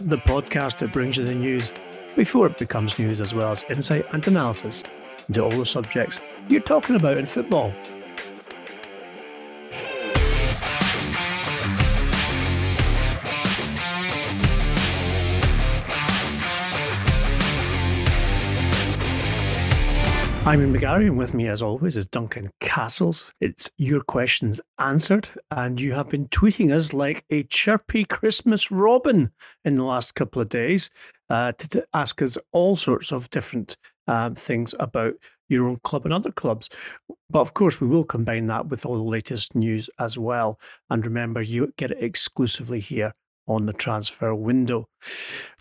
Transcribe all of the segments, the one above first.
the podcast that brings you the news before it becomes news, as well as insight and analysis into all the subjects you're talking about in football. I'm Ian McGarry, and with me, as always, is Duncan Castles. It's your questions answered, and you have been tweeting us like a chirpy Christmas robin in the last couple of days uh, to, to, ask us all sorts of different um, things about your own club and other clubs. But of course, we will combine that with all the latest news as well. And remember, you get it exclusively here on the transfer window.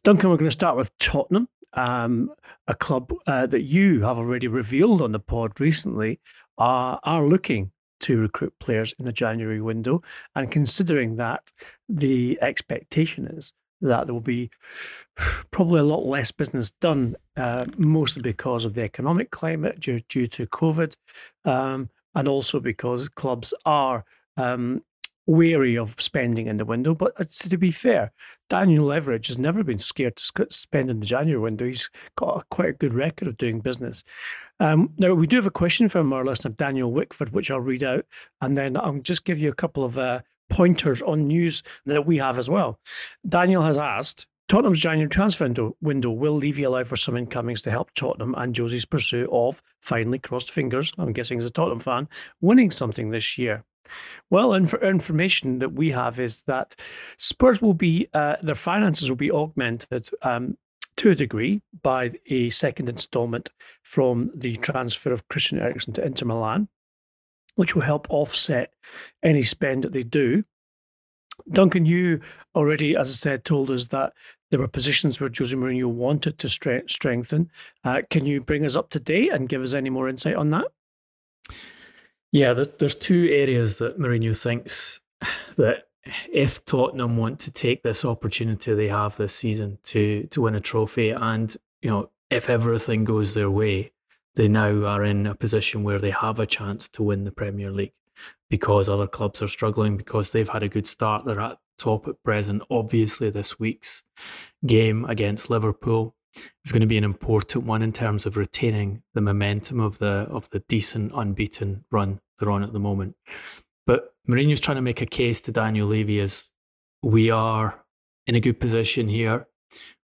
Duncan, we're going to start with Tottenham um, a club uh, that you have already revealed on the pod recently are, are looking to recruit players in the January window. And considering that the expectation is that there will be probably a lot less business done, uh, mostly because of the economic climate due, due to COVID, um, and also because clubs are um, wary of spending in the window. But to be fair, Daniel Levy has never been scared to spend in the January window. He's got a, quite a good record of doing business. Um, now, we do have a question from our listener, Daniel Wickford, which I'll read out, and then I'll just give you a couple of uh, pointers on news that we have as well. Daniel has asked, Tottenham's January transfer window, will leave you alive for some incomings to help Tottenham and Jose's pursuit of, finally crossed fingers, I'm guessing as a Tottenham fan, winning something this year. Well, inf- information that we have is that Spurs will be, uh, their finances will be augmented um, to a degree by a second instalment from the transfer of Christian Eriksen to Inter Milan, which will help offset any spend that they do. Duncan, you already, as I said, told us that there were positions where Jose Mourinho wanted to stre- strengthen. Uh, can you bring us up to date and give us any more insight on that? Yeah, there's two areas that Mourinho thinks that if Tottenham want to take this opportunity they have this season to to win a trophy, and you know if everything goes their way, they now are in a position where they have a chance to win the Premier League because other clubs are struggling because they've had a good start. They're at top at present. Obviously, this week's game against Liverpool is going to be an important one in terms of retaining the momentum of the of the decent unbeaten run they're on at the moment. But Mourinho's trying to make a case to Daniel Levy as we are in a good position here.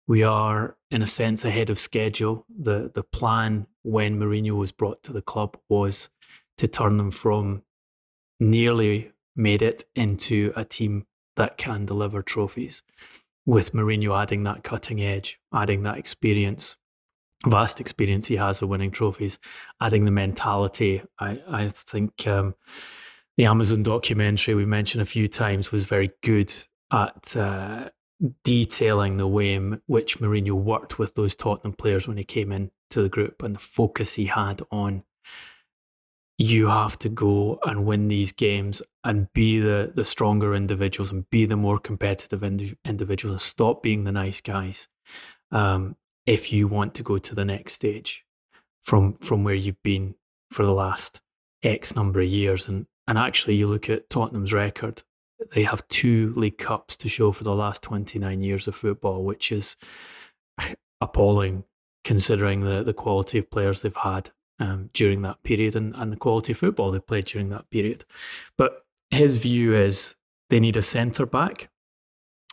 We are, in a sense, ahead of schedule. The the plan when Mourinho was brought to the club was to turn them from nearly made it into a team that can deliver trophies with Mourinho adding that cutting edge, adding that experience, vast experience he has of winning trophies, adding the mentality. I, I think um, the Amazon documentary we mentioned a few times was very good at uh, detailing the way in which Mourinho worked with those Tottenham players when he came in to the group and the focus he had on you have to go and win these games and be the the stronger individuals and be the more competitive indi- individuals and stop being the nice guys um, if you want to go to the next stage from from where you've been for the last X number of years. And and actually you look at Tottenham's record they have two league cups to show for the last 29 years of football which is appalling considering the the quality of players they've had um, during that period and, and the quality of football they played during that period. But his view is they need a centre back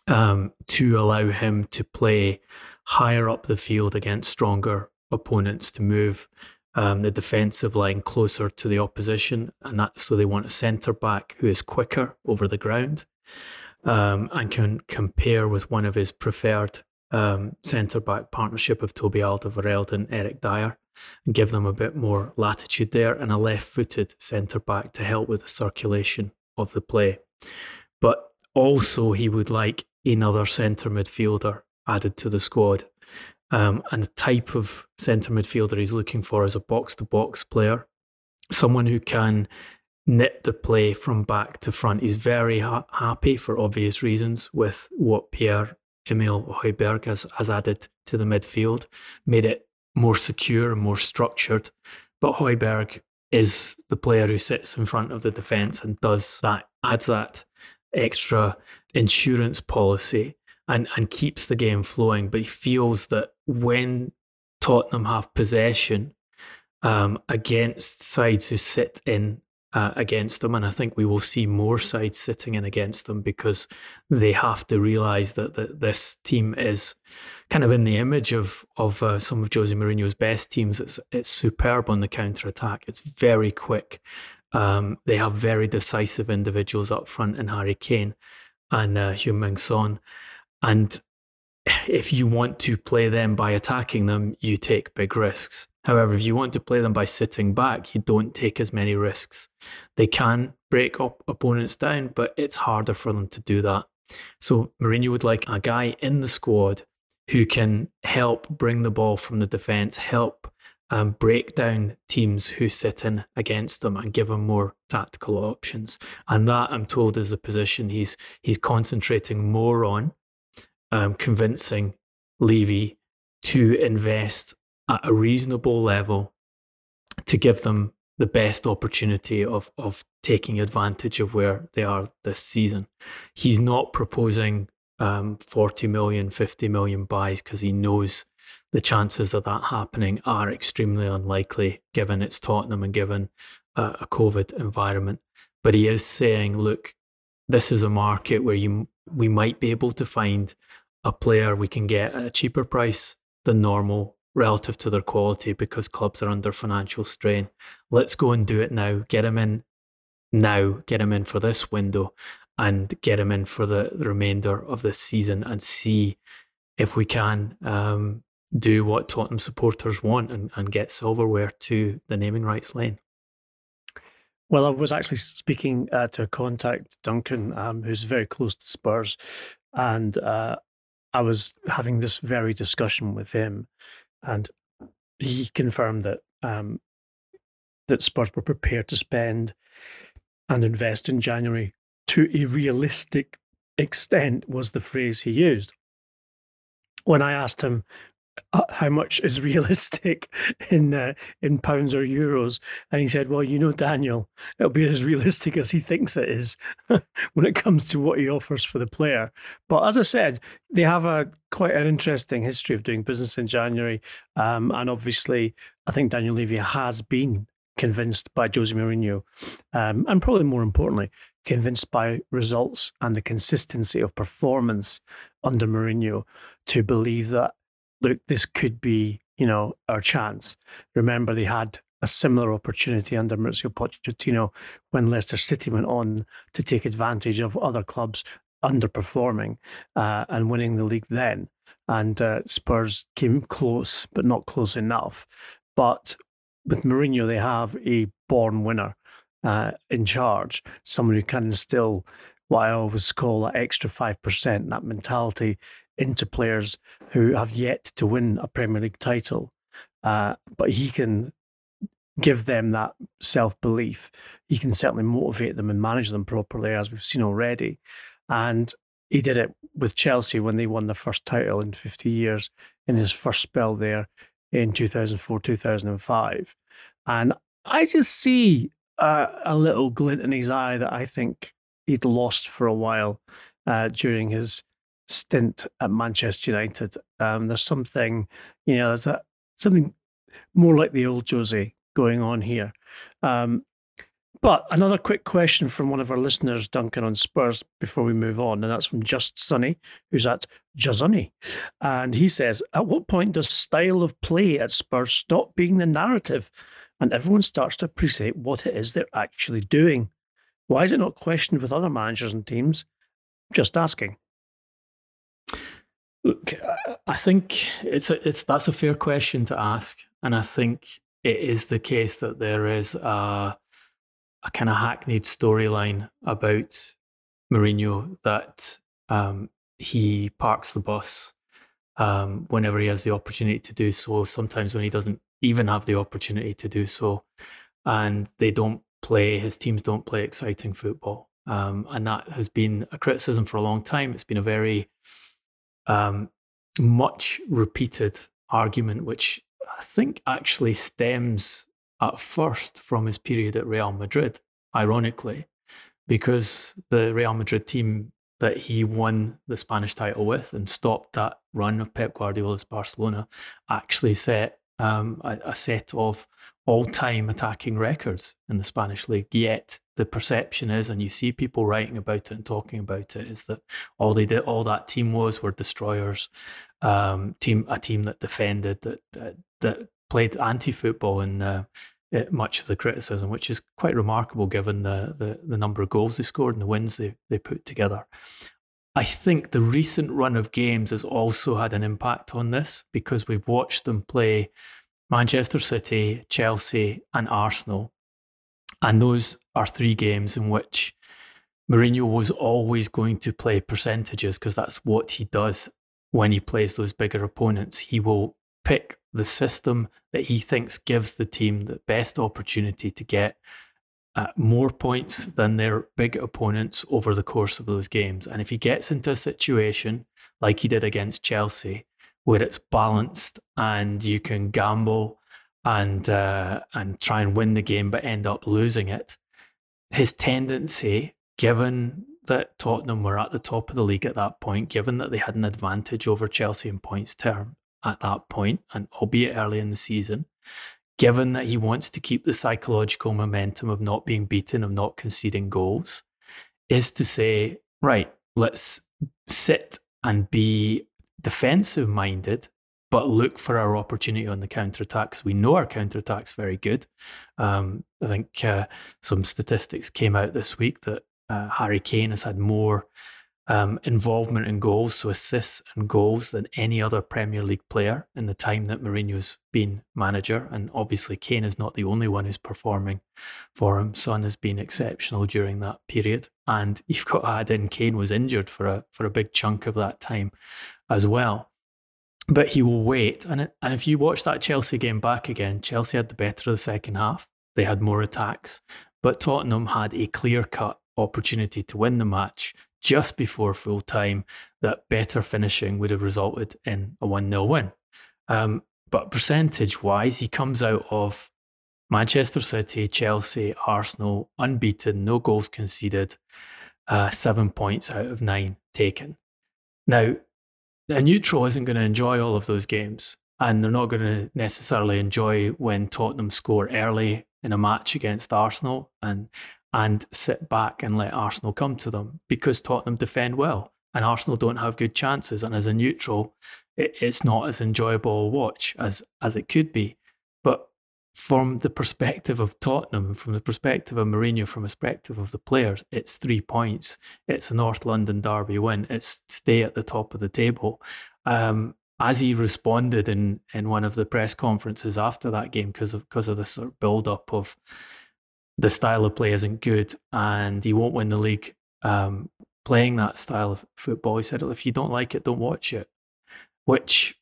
um, to allow him to play higher up the field against stronger opponents to move um, the defensive line closer to the opposition, and that so they want a centre back who is quicker over the ground um, and can compare with one of his preferred um, centre back partnership of Toby Alderweireld and Eric Dier and give them a bit more latitude there and a left footed centre back to help with the circulation of the play. But also, he would like another centre midfielder added to the squad. Um, and the type of centre midfielder he's looking for is a box to box player, someone who can knit the play from back to front. He's very ha- happy for obvious reasons with what Pierre Emil Højbjerg has, has added to the midfield, made it more secure and more structured. But Højbjerg is the player who sits in front of the defence and does that, adds that extra insurance policy and, and keeps the game flowing. But he feels that when Tottenham have possession um, against sides who sit in uh, against them, and I think we will see more sides sitting in against them because they have to realise that, that this team is kind of in the image of of uh, some of Jose Mourinho's best teams. It's it's superb on the counter attack. It's very quick. Um, they have very decisive individuals up front in Harry Kane and uh, Heung-min Son, and if you want to play them by attacking them, you take big risks. However, if you want to play them by sitting back, you don't take as many risks. They can break up opponents down, but it's harder for them to do that. So Mourinho would like a guy in the squad who can help bring the ball from the defence, help um, break down teams who sit in against them and give them more tactical options. And that, I'm told, is the position he's he's concentrating more on, um, convincing Levy to invest at a reasonable level to give them the best opportunity of of taking advantage of where they are this season. He's not proposing um, 40 million, 50 million buys because he knows the chances of that happening are extremely unlikely given it's Tottenham and given uh, a COVID environment. But he is saying, look, this is a market where you we might be able to find a player we can get at a cheaper price than normal relative to their quality because clubs are under financial strain. Let's go and do it now. Get him in now, get him in for this window and get him in for the, the remainder of this season and see if we can um, do what Tottenham supporters want and, and get silverware to the naming rights lane. Well, I was actually speaking uh, to a contact, Duncan, um, who's very close to Spurs, and uh, I was having this very discussion with him, and he confirmed that um, that Spurs were prepared to spend and invest in January to a realistic extent was the phrase he used. When I asked him uh, how much is realistic in uh, in pounds or euros, and he said, "Well, you know, Daniel, it'll be as realistic as he thinks it is when it comes to what he offers for the player." But as I said, they have a quite an interesting history of doing business in January, um, and obviously, I think Daniel Levy has been convinced by Jose Mourinho, um, and probably more importantly, convinced by results and the consistency of performance under Mourinho to believe that look, this could be, you know, our chance. Remember, they had a similar opportunity under Mauricio Pochettino when Leicester City went on to take advantage of other clubs underperforming uh, and winning the league then. And uh, Spurs came close, but not close enough. But with Mourinho, they have a born winner uh, in charge, someone who can instill what I always call that extra 5%, that mentality into players who have yet to win a Premier League title. Uh, but he can give them that self belief. He can certainly motivate them and manage them properly, as we've seen already. And he did it with Chelsea when they won the first title in 50 years in his first spell there in 2004 2005. And I just see a, little glint in his eye that I think he'd lost for a while uh, during his stint at Manchester United. Um, there's something, you know, there's a, something more like the old Jose going on here. Um, but another quick question from one of our listeners, Duncan, on Spurs before we move on, and that's from Just Sunny, who's at Jazunny. And he says, At what point does style of play at Spurs stop being the narrative and everyone starts to appreciate what it is they're actually doing? Why is it not questioned with other managers and teams? Just asking. Look, I think it's a, it's that's a fair question to ask, and I think it is the case that there is a a kind of hackneyed storyline about Mourinho that um, he parks the bus um, whenever he has the opportunity to do so. Sometimes when he doesn't even have the opportunity to do so, and they don't play, his teams don't play exciting football. Um, and that has been a criticism for a long time. It's been a very um, much repeated argument, which I think actually stems at first from his period at Real Madrid, ironically, because the Real Madrid team that he won the Spanish title with and stopped that run of Pep Guardiola's Barcelona actually set um, a, a, set of all-time attacking records in the Spanish league. Yet the perception is, and you see people writing about it and talking about it, is that all they did, all that team was, were destroyers. Um, team, a team that defended, that that, that played anti-football, and uh, it, much of the criticism, which is quite remarkable given the, the the number of goals they scored and the wins they they put together. I think the recent run of games has also had an impact on this because we've watched them play Manchester City, Chelsea, and Arsenal. And those are three games in which Mourinho was always going to play percentages because that's what he does when he plays those bigger opponents. He will pick the system that he thinks gives the team the best opportunity to get uh, more points than their big opponents over the course of those games. And if he gets into a situation like he did against Chelsea, where it's balanced and you can gamble and uh, and try and win the game but end up losing it, his tendency, given that Tottenham were at the top of the league at that point, given that they had an advantage over Chelsea in points term at that point, and albeit early in the season, given that he wants to keep the psychological momentum of not being beaten, of not conceding goals, is to say, right, let's sit and be defensive minded, but look for our opportunity on the counter attack because we know our counter attack's very good. Um, I think uh, some statistics came out this week that uh, Harry Kane has had more um, involvement in goals, so assists and goals, than any other Premier League player in the time that Mourinho's been manager. And obviously, Kane is not the only one who's performing for him. Son has been exceptional during that period, and you've got to add in Kane was injured for a for a big chunk of that time as well. But he will wait, and it, and if you watch that Chelsea game back again, Chelsea had the better of the second half. They had more attacks, but Tottenham had a clear cut opportunity to win the match just before full time that better finishing would have resulted in a 1 0 win. Um, but percentage wise, he comes out of Manchester City, Chelsea, Arsenal, unbeaten, no goals conceded, uh, seven points out of nine taken. Now, a neutral isn't going to enjoy all of those games, and they're not going to necessarily enjoy when Tottenham score early in a match against Arsenal. And and sit back and let Arsenal come to them because Tottenham defend well and Arsenal don't have good chances. And as a neutral, it, it's not as enjoyable a watch as as it could be. But from the perspective of Tottenham, from the perspective of Mourinho, from the perspective of the players, it's three points. It's a North London derby win. It's stay at the top of the table. Um, as he responded in, in one of the press conferences after that game, because of because of the sort of build up of the style of play isn't good and he won't win the league um, playing that style of football. He said, if you don't like it, don't watch it, which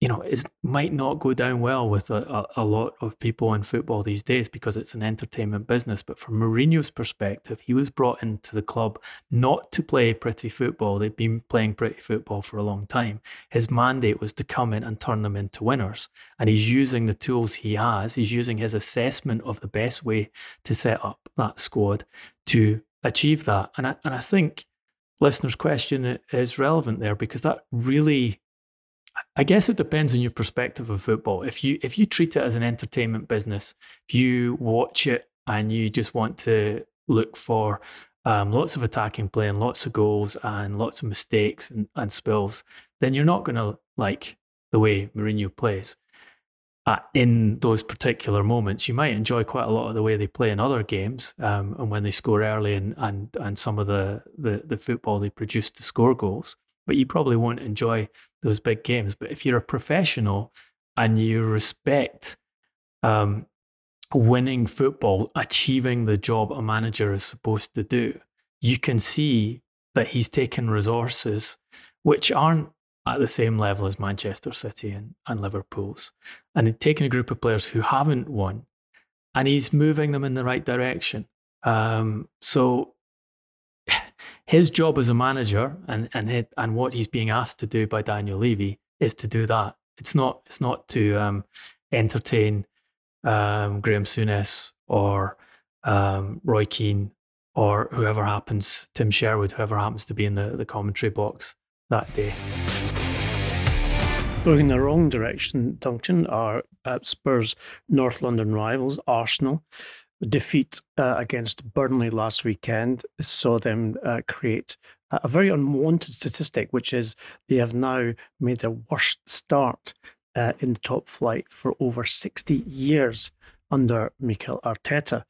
you know, it might not go down well with a, a, lot of people in football these days because it's an entertainment business. But from Mourinho's perspective, he was brought into the club not to play pretty football. They'd been playing pretty football for a long time. His mandate was to come in and turn them into winners. And he's using the tools he has, he's using his assessment of the best way to set up that squad to achieve that. And I, and I think listeners' question is relevant there because that really I guess it depends on your perspective of football. If you if you treat it as an entertainment business, if you watch it and you just want to look for um, lots of attacking play and lots of goals and lots of mistakes and, and spills, then you're not going to like the way Mourinho plays. Uh, in those particular moments, you might enjoy quite a lot of the way they play in other games, um, and when they score early and and and some of the, the the football they produce to score goals but you probably won't enjoy those big games. But if you're a professional and you respect um, winning football, achieving the job a manager is supposed to do, you can see that he's taken resources which aren't at the same level as Manchester City and, and Liverpool's. And taking a group of players who haven't won and he's moving them in the right direction. Um, so his job as a manager and and it, and what he's being asked to do by Daniel Levy is to do that. It's not it's not to um, entertain um, Graham Souness or um, Roy Keane or whoever happens, Tim Sherwood, whoever happens to be in the, the commentary box that day. Going in the wrong direction, Duncan, are uh, Spurs' North London rivals, Arsenal. Defeat uh, against Burnley last weekend saw them uh, create a very unwanted statistic, which is they have now made their worst start uh, in the top flight for over 60 years under Mikel Arteta.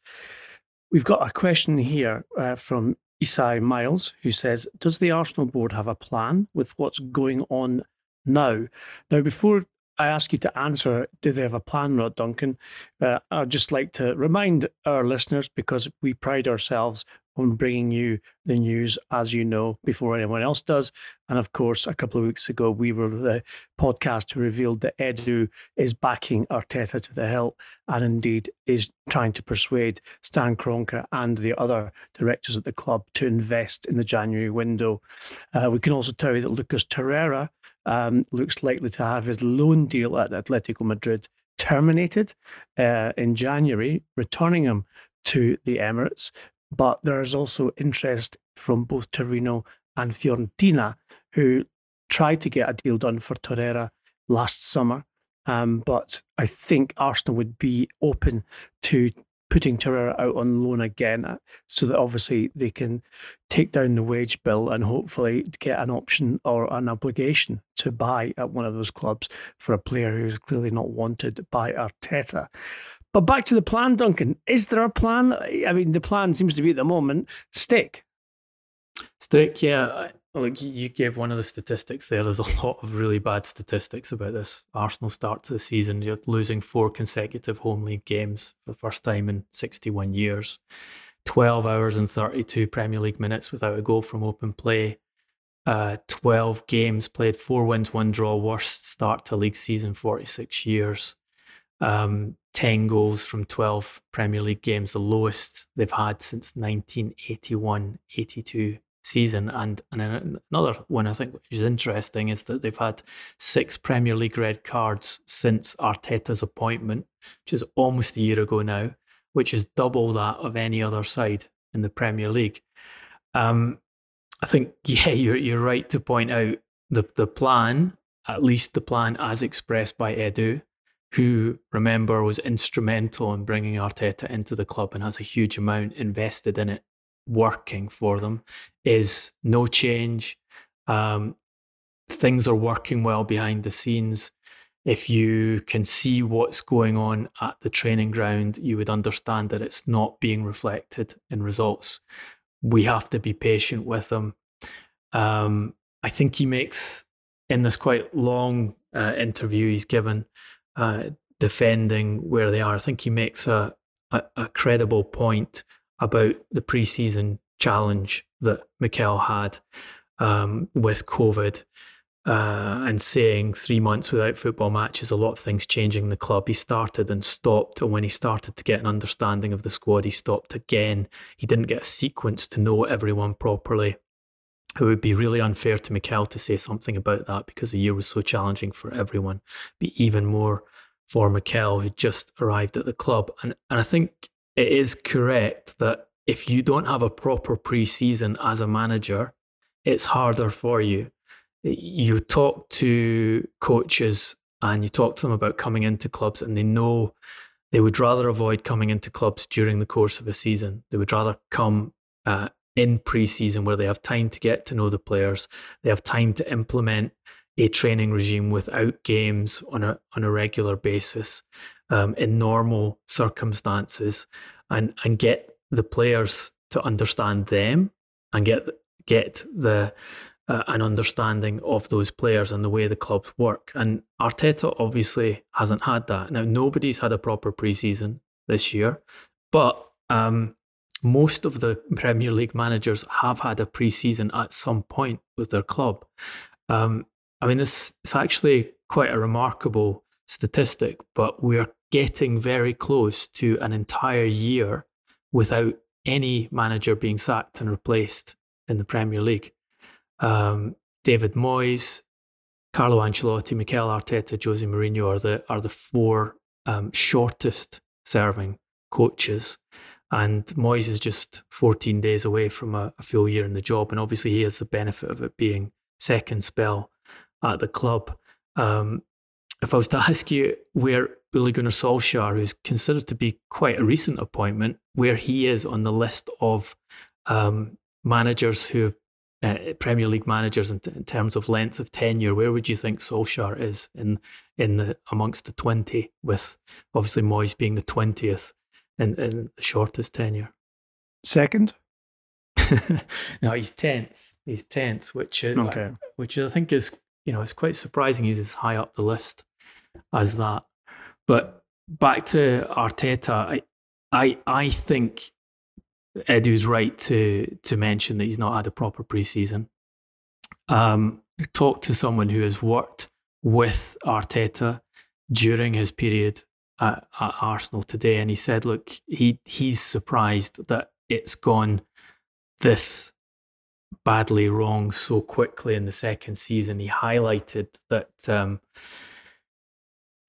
We've got a question here uh, from Isai Miles, who says, Does the Arsenal board have a plan with what's going on now? Now, before I ask you to answer, do they have a plan, Rod Duncan? Uh, I'd just like to remind our listeners, because we pride ourselves on bringing you the news, as you know, before anyone else does. And of course, a couple of weeks ago, we were the podcast who revealed that Edu is backing Arteta to the hilt and indeed is trying to persuade Stan Kroenke and the other directors at the club to invest in the January window. Uh, we can also tell you that Lucas Torreira um, looks likely to have his loan deal at Atletico Madrid terminated uh, in January, returning him to the Emirates. But there is also interest from both Torino and Fiorentina, who tried to get a deal done for Torreira last summer. Um, but I think Arsenal would be open to putting Torreira out on loan again uh, so that obviously they can take down the wage bill and hopefully get an option or an obligation to buy at one of those clubs for a player who's clearly not wanted by Arteta. But back to the plan, Duncan. Is there a plan? I mean, the plan seems to be at the moment stick. Stick, yeah. Look, you gave one of the statistics there. There's a lot of really bad statistics about this Arsenal start to the season. You're losing four consecutive home league games for the first time in 61 years. 12 hours and 32 Premier League minutes without a goal from open play. Uh, 12 games played, four wins, one draw, worst start to league season, 46 years. Um, 10 goals from 12 Premier League games, the lowest they've had since 1981 82 season. And, and another one I think which is interesting is that they've had six Premier League red cards since Arteta's appointment, which is almost a year ago now, which is double that of any other side in the Premier League. Um, I think, yeah, you're, you're right to point out the, the plan, at least the plan as expressed by Edu, who, remember, was instrumental in bringing Arteta into the club and has a huge amount invested in it working for them is no change. Um, things are working well behind the scenes. If you can see what's going on at the training ground, you would understand that it's not being reflected in results. We have to be patient with them. Um, I think he makes, in this quite long uh, interview he's given, uh, defending where they are, I think he makes a, a, a credible point about the preseason challenge that Mikel had um, with COVID uh, and saying three months without football matches, a lot of things changing in the club. He started and stopped. And when he started to get an understanding of the squad, he stopped again. He didn't get a sequence to know everyone properly. It would be really unfair to Mikel to say something about that because the year was so challenging for everyone. Be even more for Mikel, who just arrived at the club. And, and I think it is correct that if you don't have a proper preseason as a manager, it's harder for you. You talk to coaches and you talk to them about coming into clubs, and they know they would rather avoid coming into clubs during the course of a season. They would rather come uh, in preseason where they have time to get to know the players, they have time to implement a training regime without games on a on a regular basis um, in normal circumstances and and get the players to understand them and get get the uh, an understanding of those players and the way the clubs work. And Arteta obviously hasn't had that. Now nobody's had a proper preseason this year, but um, most of the Premier League managers have had a preseason at some point with their club. Um, I mean, this is actually quite a remarkable statistic, but we're getting very close to an entire year without any manager being sacked and replaced in the Premier League. Um, David Moyes, Carlo Ancelotti, Mikel Arteta, Jose Mourinho are the are the four um, shortest serving coaches, and Moyes is just 14 days away from a, a, full year in the job, and obviously he has the benefit of it being second spell at the club. Um, if I was to ask you where Ole Gunnar Solskjaer, who's considered to be quite a recent appointment, where he is on the list of um, managers who uh, Premier League managers in, t- in, terms of length of tenure, where would you think Solskjaer is in in the amongst the twenty? With obviously Moyes being the twentieth in, in the shortest tenure. Second. no, he's tenth. He's tenth, which uh, okay. which I think is you know it's quite surprising. He's as high up the list as that. But back to Arteta, I I I think Edu's right to to mention that he's not had a proper preseason. Um, talked to someone who has worked with Arteta during his period at, at, Arsenal today, and he said, "Look, he he's surprised that it's gone this badly wrong so quickly in the second season." He highlighted that um,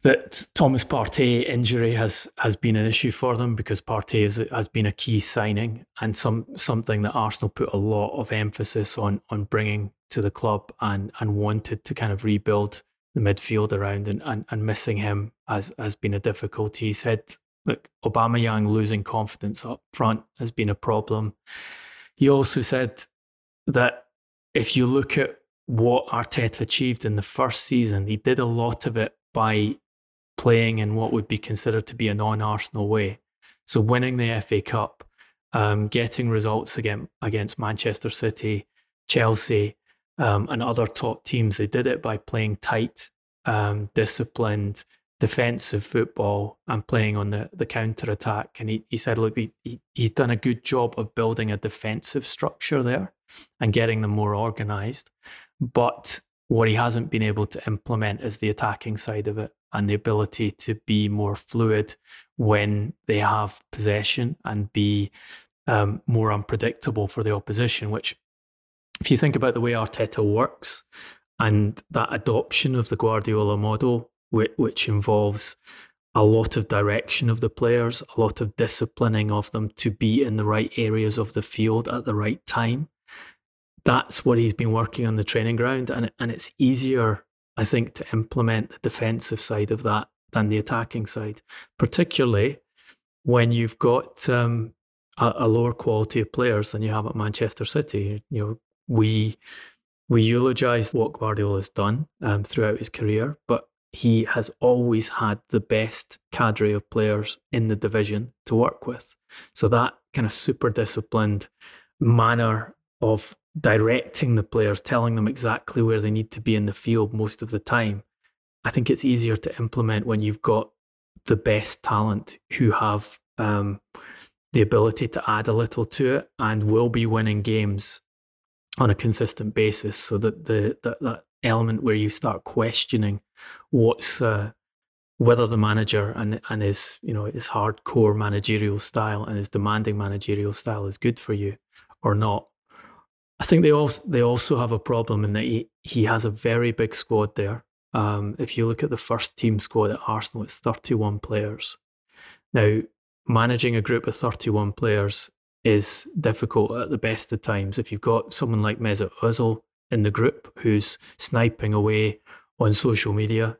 that Thomas Partey injury has has been an issue for them because Partey has, has been a key signing and some something that Arsenal put a lot of emphasis on on bringing to the club and and wanted to kind of rebuild the midfield around and, and, and missing him has has been a difficulty. He said, look, Auba Aubameyang losing confidence up front has been a problem. He also said that if you look at what Arteta achieved in the first season, he did a lot of it by playing in what would be considered to be a non Arsenal way. So winning the FA Cup, um, getting results against, against Manchester City, Chelsea, um, and other top teams, they did it by playing tight, um, disciplined, defensive football and playing on the, the counter attack. And he, he said, look, he, he, he's done a good job of building a defensive structure there and getting them more organized. But what he hasn't been able to implement is the attacking side of it and the ability to be more fluid when they have possession and be um, more unpredictable for the opposition. Which, if you think about the way Arteta works and that adoption of the Guardiola model, which, which involves a lot of direction of the players, a lot of disciplining of them to be in the right areas of the field at the right time. That's what he's been working on the training ground, and and it's easier I think, to implement the defensive side of that than the attacking side, particularly when you've got um, a, a, lower quality of players than you have at Manchester City. You know, we we eulogise what Guardiola has done um, throughout his career, but he has always had the best cadre of players in the division to work with. So that kind of super disciplined manner of directing the players, telling them exactly where they need to be in the field most of the time. I think it's easier to implement when you've got the best talent who have um, the ability to add a little to it and will be winning games on a consistent basis. So that the that, that element where you start questioning what's uh, whether the manager and and his you know his hardcore managerial style and his demanding managerial style is good for you or not I think they also they also have a problem in that he, he has a very big squad there. Um, if you look at the first team squad at Arsenal, it's 31 players. Now, managing a group of 31 players is difficult at the best of times. If you've got someone like Mesut Ozil in the group who's sniping away on social media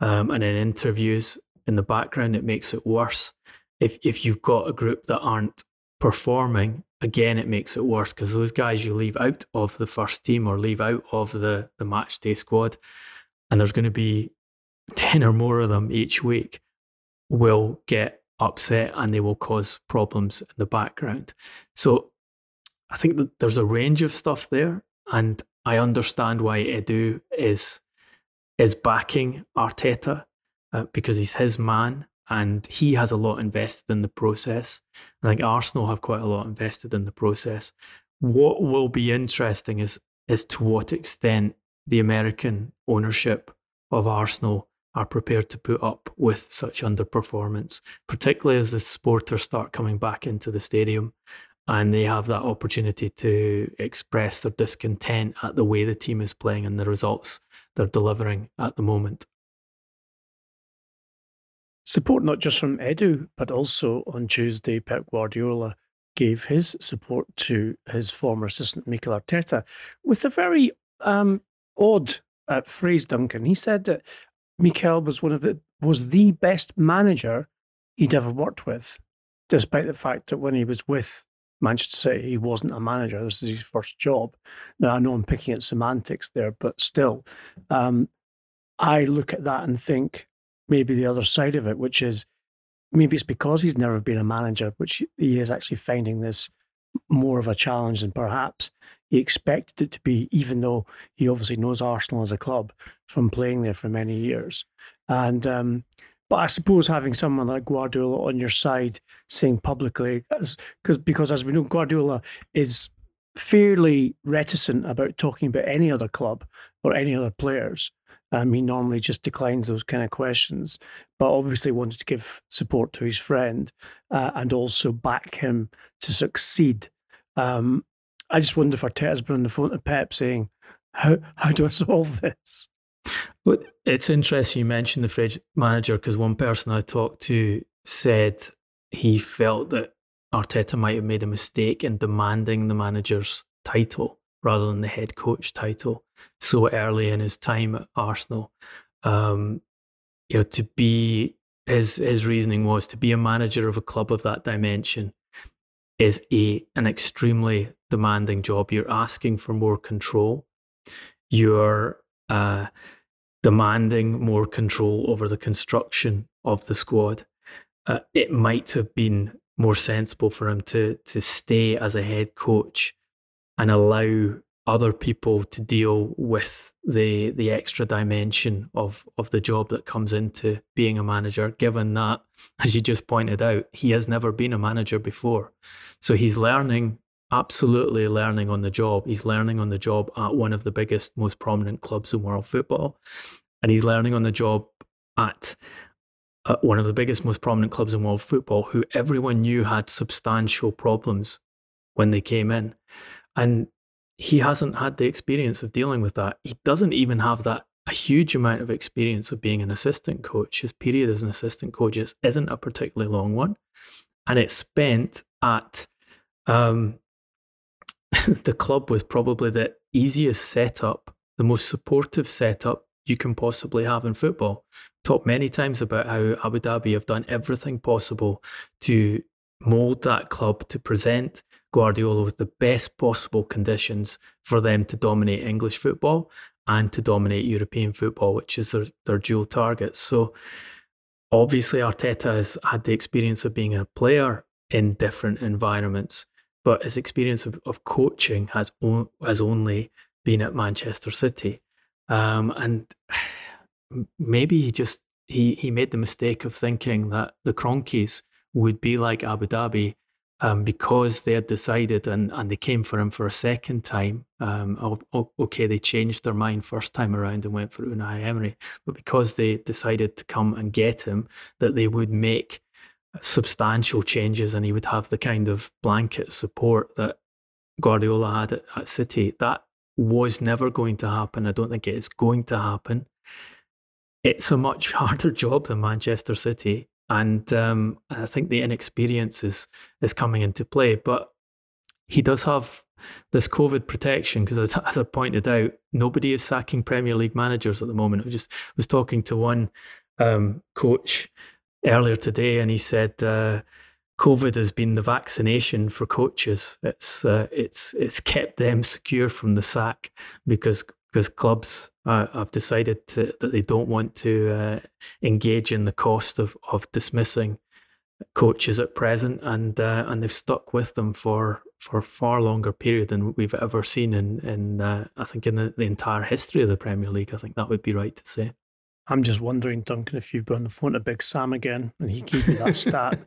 um, and in interviews in the background, it makes it worse. If if you've got a group that aren't performing again, it makes it worse because those guys you leave out of the first team or leave out of the, the match day squad, and there's going to be 10 or more of them each week, will get upset and they will cause problems in the background. So I think that there's a range of stuff there, and I understand why Edu is is backing Arteta uh, because he's his man and he has a lot invested in the process. I think Arsenal have quite a lot invested in the process. What will be interesting is is to what extent the American ownership of Arsenal are prepared to put up with such underperformance, particularly as the supporters start coming back into the stadium and they have that opportunity to express their discontent at the way the team is playing and the results they're delivering at the moment. Support not just from Edu, but also on Tuesday, Pep Guardiola gave his support to his former assistant Mikel Arteta with a very um, odd uh, phrase. Duncan, he said that Mikel was one of the was the best manager he'd ever worked with, despite the fact that when he was with Manchester City, he wasn't a manager. This is his first job. Now, I know I'm picking at semantics there, but still, um, I look at that and think maybe the other side of it, which is maybe it's because he's never been a manager, which he is actually finding this more of a challenge than perhaps he expected it to be, even though he obviously knows Arsenal as a club from playing there for many years. And um, but I suppose having someone like Guardiola on your side saying publicly, because because as we know, Guardiola is fairly reticent about talking about any other club or any other players. Um, he normally just declines those kind of questions, but obviously wanted to give support to his friend uh, and also back him to succeed. Um, I just wonder if Arteta's been on the phone to Pep saying, "How how do I solve this?" Well, it's interesting you mentioned the fridge manager because one person I talked to said he felt that Arteta might have made a mistake in demanding the manager's title rather than the head coach title so early in his time at Arsenal. Um, you know, to be his his reasoning was to be a manager of a club of that dimension is a an extremely demanding job. You're asking for more control. You're uh, demanding more control over the construction of the squad. Uh, it might have been more sensible for him to to stay as a head coach and allow other people to deal with the the extra dimension of of the job that comes into being a manager given that as you just pointed out he has never been a manager before so he's learning absolutely learning on the job. He's learning on the job at one of the biggest, most prominent clubs in world football. And he's learning on the job at uh, one of the biggest, most prominent clubs in world football, who everyone knew had substantial problems when they came in. And he hasn't had the experience of dealing with that. He doesn't even have that a huge amount of experience of being an assistant coach. His period as an assistant coach isn't a particularly long one. And it's spent at um, the club was probably the easiest setup, the most supportive setup you can possibly have in football. Talked many times about how Abu Dhabi have done everything possible to mold that club to present Guardiola with the best possible conditions for them to dominate English football and to dominate European football, which is their, their dual targets. So obviously Arteta has had the experience of being a player in different environments but his experience of, of coaching has has only been at Manchester City, um, and maybe he just he he made the mistake of thinking that the Kroenkes would be like Abu Dhabi. Um, because they had decided and, and they came for him for a second time. Um, okay, they changed their mind first time around and went for Unai Emery, but because they decided to come and get him, that they would make substantial changes and he would have the kind of blanket support that Guardiola had at, at City. That was never going to happen. I don't think it's going to happen. It's a much harder job than Manchester City. And um, I think the inexperience is, is coming into play. But he does have this COVID protection because, as, as I pointed out, nobody is sacking Premier League managers at the moment. I just was talking to one um, coach earlier today, and he said uh, COVID has been the vaccination for coaches. It's uh, it's it's kept them secure from the sack because because clubs uh, have decided to, that they don't want to uh, engage in the cost of of dismissing coaches at present, and uh, and they've stuck with them for for far longer period than we've ever seen in in uh, I think in the, the entire history of the Premier League. I think that would be right to say. I'm just wondering, Duncan, if you've been on the phone to Big Sam again and he gave you that stat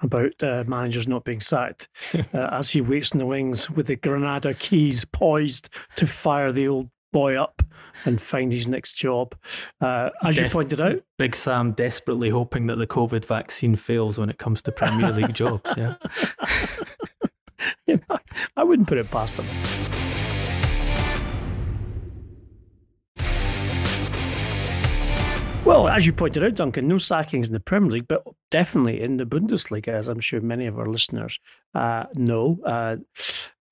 about uh, managers not being sacked uh, as he waits in the wings with the Granada keys poised to fire the old boy up and find his next job. Uh, as Def- you pointed out, Big Sam desperately hoping that the COVID vaccine fails when it comes to Premier League jobs. Yeah, I wouldn't put it past him. Well, as you pointed out, Duncan, no sackings in the Premier League, but definitely in the Bundesliga, as I'm sure many of our listeners uh, know. Uh,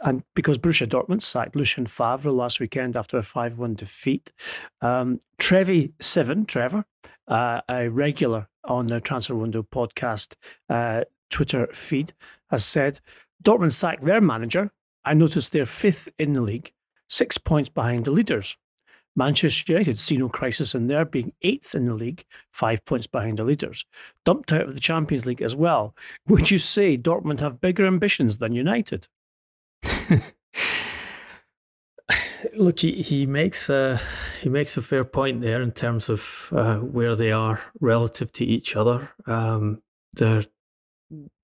and because Borussia Dortmund sacked Lucien Favre last weekend after a 5 1 defeat. Um, Trevi Seven, Trevor, uh, a regular on the Transfer Window podcast uh, Twitter feed, has said Dortmund sacked their manager. I noticed they're fifth in the league, six points behind the leaders. Manchester United see no crisis in there, being eighth in the league, five points behind the leaders. Dumped out of the Champions League as well. Would you say Dortmund have bigger ambitions than United? Look, he, he makes a he makes a fair point there in terms of uh, where they are relative to each other. Um, they're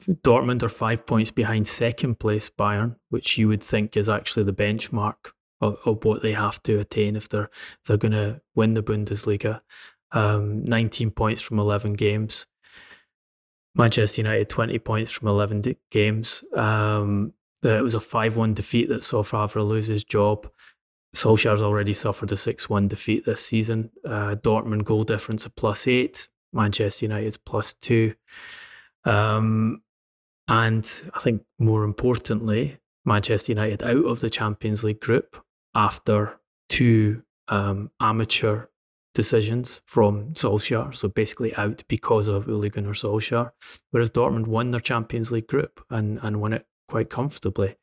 Dortmund are five points behind second place Bayern, which you would think is actually the benchmark of, of what they have to attain if they're if they're going to win the Bundesliga. Um, 19 points from 11 games. Manchester United 20 points from 11 d- games. Um, it was a 5 1 defeat that saw Favre lose his job. Solskjaer's already suffered a 6 1 defeat this season. Uh, Dortmund goal difference of plus 8. Manchester United's plus 2. Um, and I think more importantly, Manchester United out of the Champions League group after two um, amateur decisions from Solskjaer. So basically out because of Ole Gunnar Solskjaer. Whereas Dortmund won their Champions League group and, and won it quite comfortably.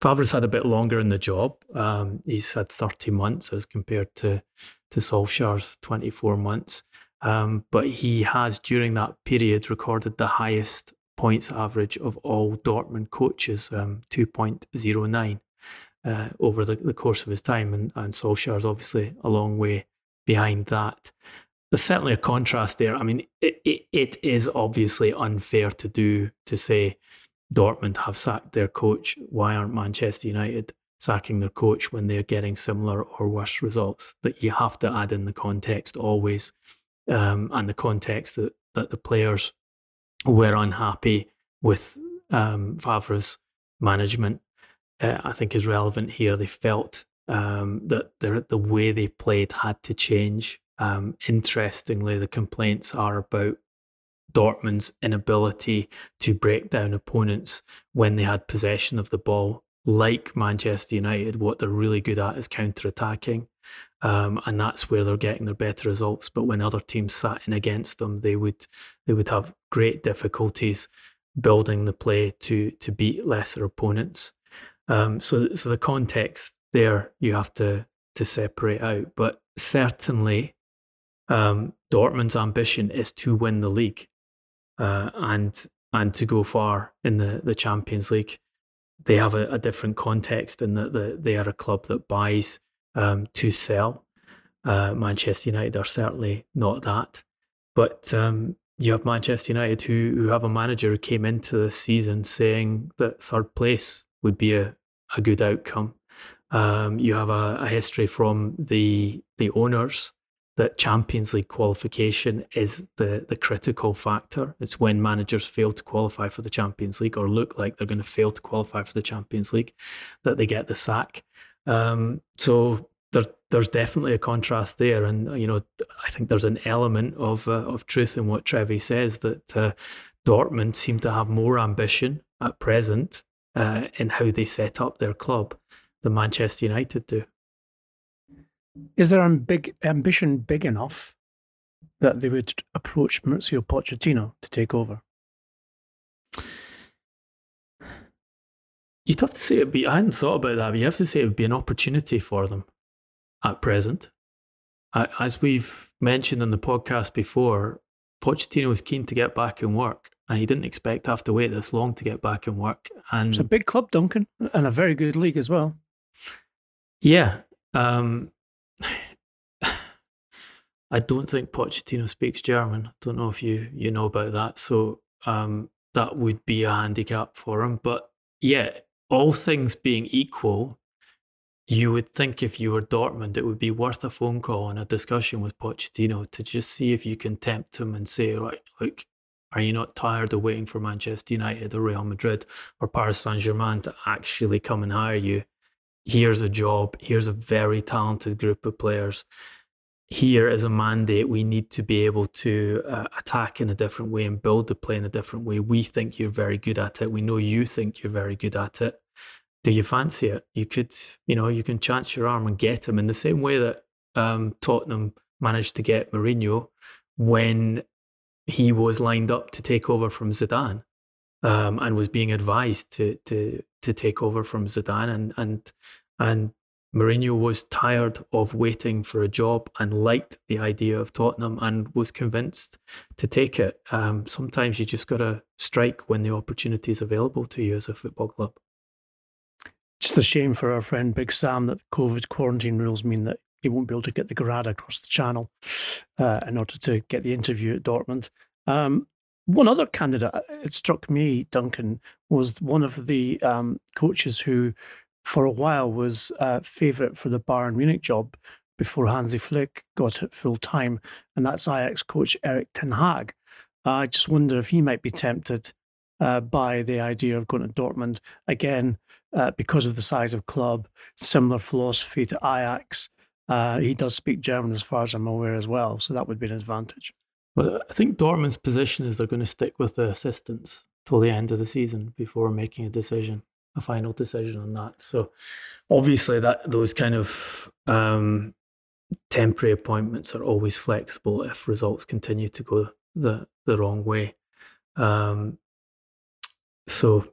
Favre's had a bit longer in the job. Um, he's had 30 months as compared to, to Solskjaer's 24 months. Um, but he has, during that period, recorded the highest points average of all Dortmund coaches, um, 2.09 uh, over the, the course of his time. And, and Solskjaer's obviously a long way behind that. There's certainly a contrast there. I mean, it, it, it is obviously unfair to do to say Dortmund have sacked their coach. Why aren't Manchester United sacking their coach when they're getting similar or worse results? That you have to add in the context always, um, and the context that, that the players were unhappy with um, Favre's management. Uh, I think is relevant here. They felt um, that the way they played had to change. Um, interestingly, the complaints are about Dortmund's inability to break down opponents when they had possession of the ball. Like Manchester United, what they're really good at is counter attacking. Um, and that's where they're getting their better results. But when other teams sat in against them, they would they would have great difficulties building the play to to beat lesser opponents. Um, so so the context there you have to to separate out. But certainly, um, Dortmund's ambition is to win the league uh, and and to go far in the, the Champions League. They have a, a different context in that the, they are a club that buys um, to sell. Uh, Manchester United are certainly not that. But um, you have Manchester United who, who have a manager who came into the season saying that third place would be a, a good outcome. Um, you have a, a, history from the the owners that Champions League qualification is the, the critical factor. It's when managers fail to qualify for the Champions League or look like they're going to fail to qualify for the Champions League that they get the sack. Um, so there, there's definitely a contrast there, and you know I think there's an element of uh, of truth in what Trevi says that uh, Dortmund seem to have more ambition at present uh, in how they set up their club than Manchester United do. Is there a big ambition big enough that they would approach Mauricio Pochettino to take over? You'd have to say it'd be. I hadn't thought about that. But you have to say it would be an opportunity for them at present. As we've mentioned in the podcast before, Pochettino was keen to get back in work, and he didn't expect to have to wait this long to get back in work. And it's a big club, Duncan, and a very good league as well. Yeah, um, I don't think Pochettino speaks German. I don't know if you you know about that. So um, that would be a handicap for him. But yeah, all things being equal, you would think if you were Dortmund, it would be worth a phone call and a discussion with Pochettino to just see if you can tempt him and say, right, look, are you not tired of waiting for Manchester United or Real Madrid or Paris Saint Germain to actually come and hire you? Here's a job. Here's a very talented group of players. Here is a mandate. We need to be able to uh, attack in a different way and build the play in a different way. We think you're very good at it. We know you think you're very good at it do you fancy it? You could, you know, you can chance your arm and get him in the same way that um, Tottenham managed to get Mourinho when he was lined up to take over from Zidane um, and was being advised to to to take over from Zidane and and and Mourinho was tired of waiting for a job and liked the idea of Tottenham and was convinced to take it. Um, sometimes you just got to strike when the opportunity is available to you as a football club just a shame for our friend Big Sam that COVID quarantine rules mean that he won't be able to get the Grad across the channel uh, in order to get the interview at Dortmund. Um, one other candidate, uh, it struck me, Duncan, was one of the um, coaches who, for a while, was a favourite for the Bayern Munich job before Hansi Flick got it full time, and that's Ajax coach Erik Ten Hag. I just wonder if he might be tempted uh, by the idea of going to Dortmund again uh, because of the size of club, similar philosophy to Ajax. Uh, he does speak German, as far as I'm aware, as well, so that would be an advantage. Well, I think Dortmund's position is they're going to stick with the assistants till the end of the season before making a decision, a final decision on that. So, obviously, that those kind of um, temporary appointments are always flexible if results continue to go the the wrong way. Um, so,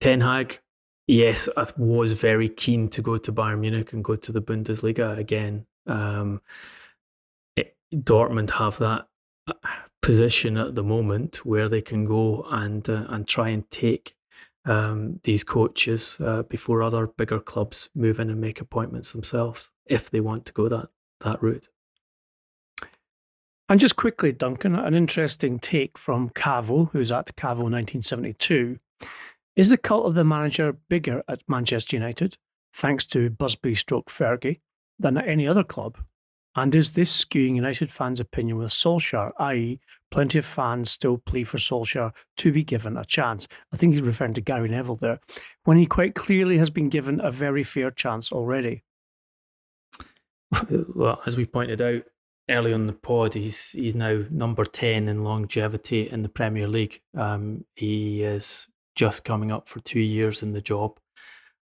Ten Hag, yes, I was very keen to go to Bayern Munich and go to the Bundesliga again. Um, it, Dortmund have that uh, position at the moment where they can go and uh, and try and take um, these coaches uh, before other bigger clubs move in and make appointments themselves if they want to go that that route. And just quickly, Duncan, an interesting take from Cavo, who's at Cavo 1972. Is the cult of the manager bigger at Manchester United, thanks to Busby stroke Fergie, than at any other club? And is this skewing United fans' opinion with Solskjaer, i.e., plenty of fans still plea for Solskjaer to be given a chance? I think he's referring to Gary Neville there, when he quite clearly has been given a very fair chance already. Well, as we pointed out, early on the pod, he's he's now number ten in longevity in the Premier League. Um, he is just coming up for two years in the job.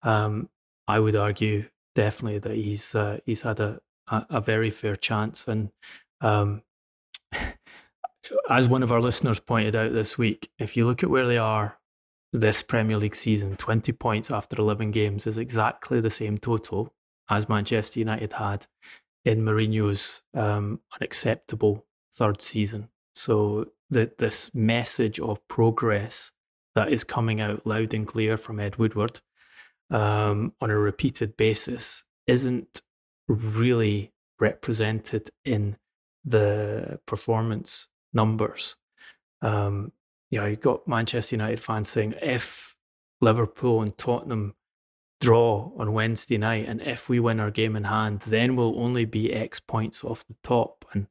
Um, I would argue definitely that he's uh, he's had a, a, very fair chance, and um, as one of our listeners pointed out this week, if you look at where they are this Premier League season, twenty points after eleven games is exactly the same total as Manchester United had in Mourinho's um, unacceptable third season. So that this message of progress that is coming out loud and clear from Ed Woodward um, on a repeated basis isn't really represented in the performance numbers. Um, you know, you've got Manchester United fans saying if Liverpool and Tottenham draw on Wednesday night, and if we win our game in hand, then we'll only be X points off the top, and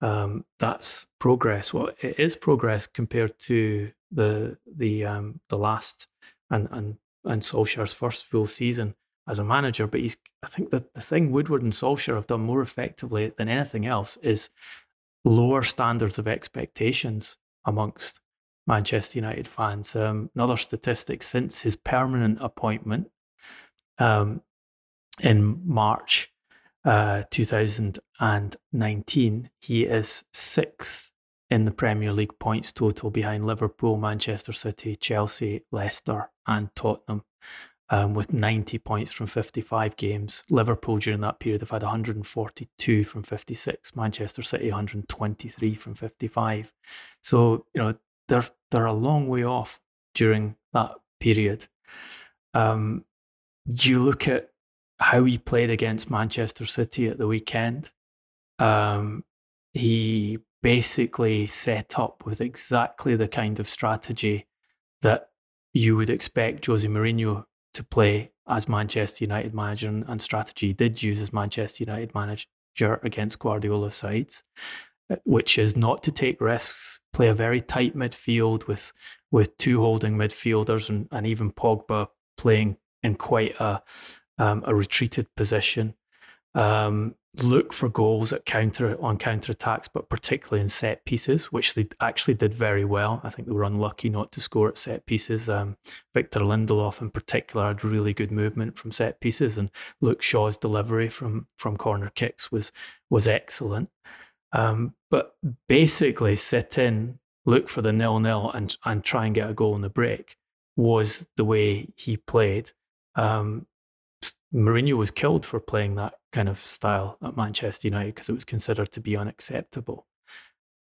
um, that's progress. Well, it is progress compared to the the um, the last and and and Solskjaer's first full season as a manager. But he's I think that the thing Woodward and Solskjaer have done more effectively than anything else is lower standards of expectations amongst Manchester United fans. Um, another statistic since his permanent appointment um, in March uh, 2019. He is sixth in the Premier League points total behind Liverpool, Manchester City, Chelsea, Leicester, and Tottenham. Um, with 90 points from 55 games. Liverpool during that period have had 142 from 56. Manchester City 123 from 55. So you know they're they're a long way off during that period. Um, you look at how he played against Manchester City at the weekend. Um, he basically set up with exactly the kind of strategy that you would expect Jose Mourinho to play as Manchester United manager and, strategy did use as Manchester United manager against Guardiola's sides, uh, which is not to take risks, play a very tight midfield with with two holding midfielders and, and even Pogba playing in quite a um, a retreated position. Um, look for goals at counter on counter attacks, but particularly in set pieces, which they actually did very well. I think they were unlucky not to score at set pieces. Um, Victor Lindelof, in particular, had really good movement from set pieces, and Luke Shaw's delivery from from corner kicks was was excellent. Um, but basically, sit in, look for the nil nil, and and try and get a goal in the break was the way he played. Um, Mourinho was killed for playing that kind of style at Manchester United because it was considered to be unacceptable.